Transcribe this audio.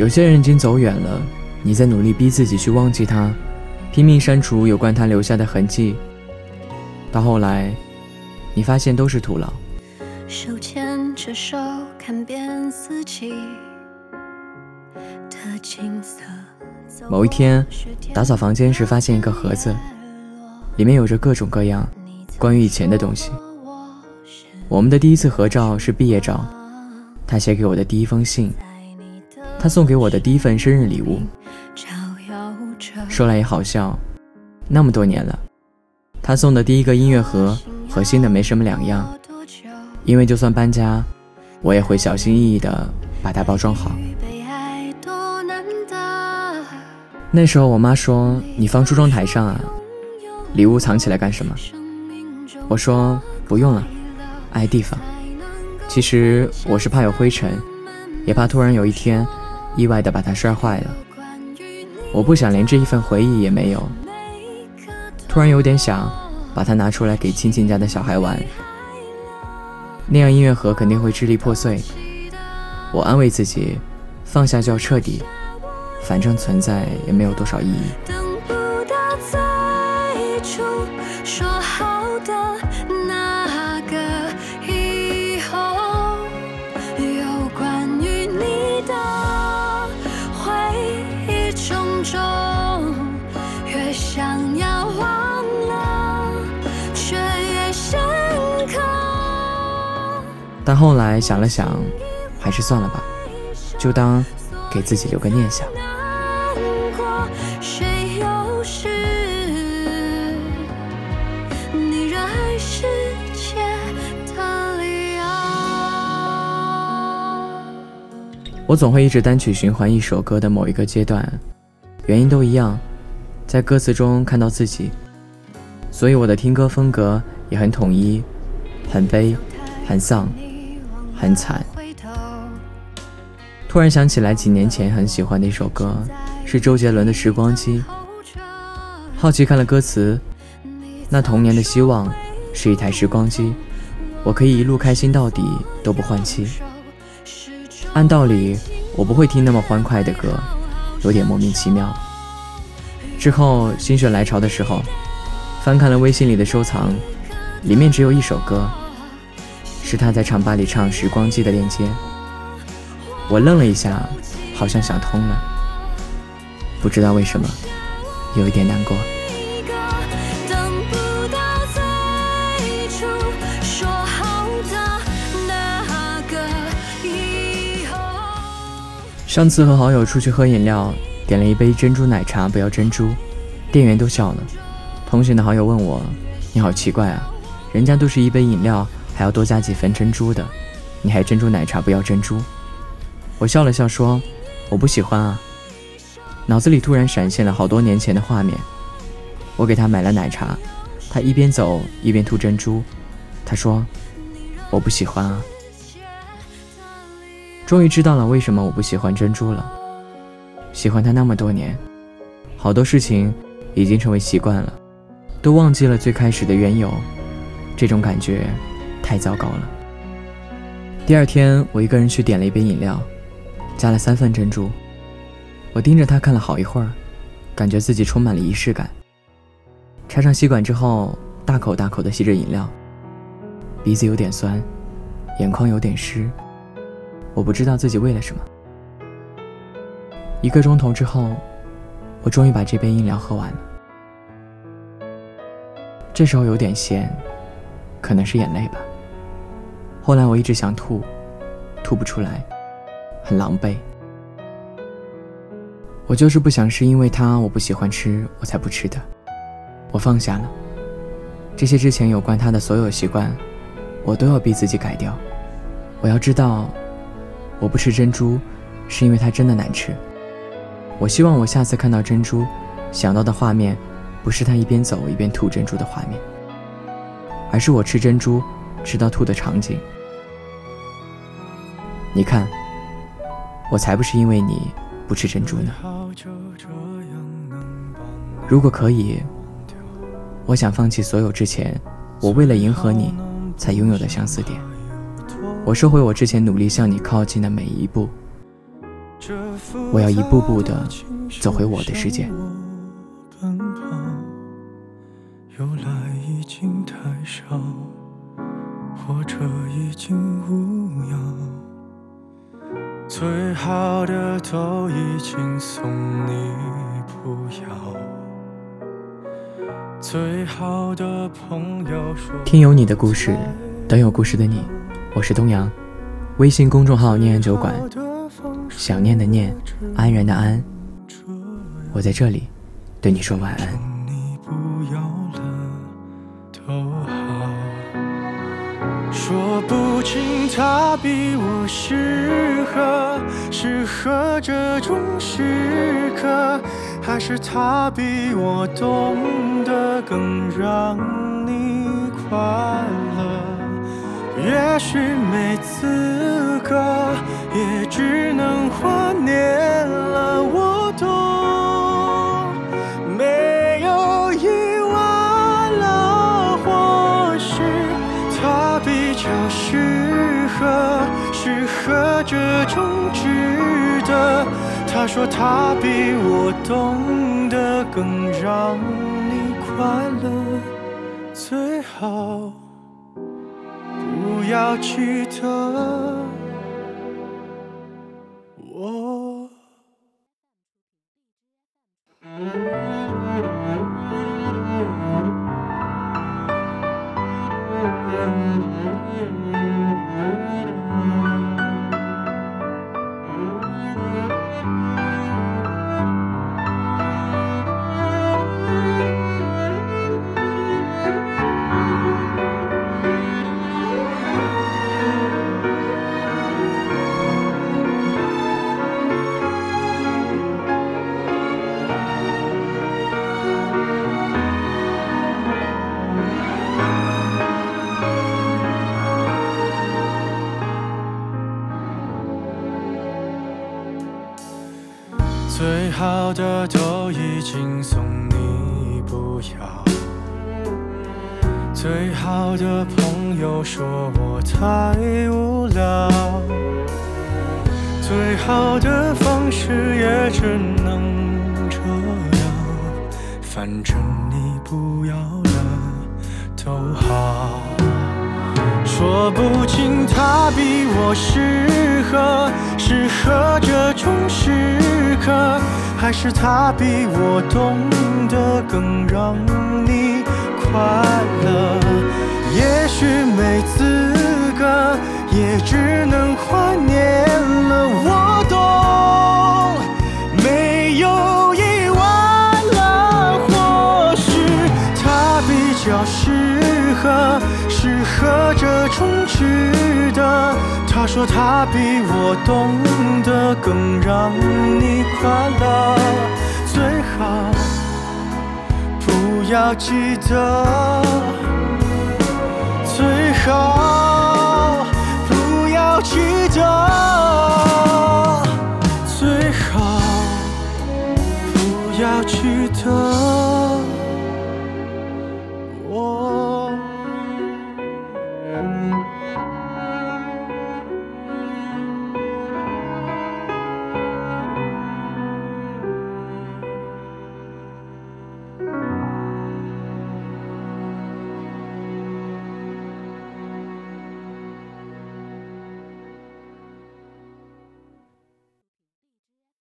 有些人已经走远了，你在努力逼自己去忘记他，拼命删除有关他留下的痕迹，到后来，你发现都是徒劳。手牵着手看遍四季的景色。某一天，打扫房间时发现一个盒子，里面有着各种各样关于以前的东西。我们的第一次合照是毕业照，他写给我的第一封信，他送给我的第一份生日礼物。说来也好笑，那么多年了，他送的第一个音乐盒和新的没什么两样，因为就算搬家，我也会小心翼翼地把它包装好。那时候我妈说：“你放梳妆台上啊，礼物藏起来干什么？”我说：“不用了，碍地方。”其实我是怕有灰尘，也怕突然有一天意外的把它摔坏了。我不想连这一份回忆也没有。突然有点想把它拿出来给亲戚家的小孩玩，那样音乐盒肯定会支离破碎。我安慰自己，放下就要彻底。反正存在也没有多少意义。说好的但后来想了想，还是算了吧，就当给自己留个念想。我总会一直单曲循环一首歌的某一个阶段，原因都一样，在歌词中看到自己，所以我的听歌风格也很统一，很悲，很丧，很惨。突然想起来几年前很喜欢的一首歌，是周杰伦的《时光机》。好奇看了歌词，那童年的希望是一台时光机，我可以一路开心到底都不换气。按道理，我不会听那么欢快的歌，有点莫名其妙。之后心血来潮的时候，翻看了微信里的收藏，里面只有一首歌，是他在唱吧里唱《时光机》的链接。我愣了一下，好像想通了，不知道为什么，有一点难过。上次和好友出去喝饮料，点了一杯珍珠奶茶，不要珍珠，店员都笑了。同行的好友问我：“你好奇怪啊，人家都是一杯饮料，还要多加几分珍珠的，你还珍珠奶茶不要珍珠？”我笑了笑说：“我不喜欢啊。”脑子里突然闪现了好多年前的画面，我给他买了奶茶，他一边走一边吐珍珠，他说：“我不喜欢啊。”终于知道了为什么我不喜欢珍珠了。喜欢它那么多年，好多事情已经成为习惯了，都忘记了最开始的缘由。这种感觉太糟糕了。第二天，我一个人去点了一杯饮料，加了三份珍珠。我盯着它看了好一会儿，感觉自己充满了仪式感。插上吸管之后，大口大口地吸着饮料，鼻子有点酸，眼眶有点湿。我不知道自己为了什么。一个钟头之后，我终于把这杯饮料喝完了。这时候有点咸，可能是眼泪吧。后来我一直想吐，吐不出来，很狼狈。我就是不想是因为它我不喜欢吃，我才不吃的。我放下了这些之前有关它的所有习惯，我都要逼自己改掉。我要知道。我不吃珍珠，是因为它真的难吃。我希望我下次看到珍珠，想到的画面，不是他一边走一边吐珍珠的画面，而是我吃珍珠吃到吐的场景。你看，我才不是因为你不吃珍珠呢。如果可以，我想放弃所有之前我为了迎合你才拥有的相似点。我收回我之前努力向你靠近的每一步。我要一步步的走回我的世界。都已经送你，不要。最好的朋友说，听有你的故事，等有故事的你，我是东阳，微信公众号念安酒馆，想念的念，安然的安，我在这里对你说晚安。说不清他比我适合，适合这种时刻，还是他比我懂得更让你快乐。也许没资格，也只能怀念了。就。适合，适合这种值得。他说他比我懂得更让你快乐，最好不要记得的都已经送你，不要。最好的朋友说我太无聊，最好的方式也只能这样。反正你不要了都好。说不清他比我适合，适合这种时刻，还是他比我懂得更让你快乐。也许没资格，也只能怀念了。我懂，没有意外了，或许他比较适合。适合这种值得。他说他比我懂得更让你快乐，最好不要记得。最好不要记得。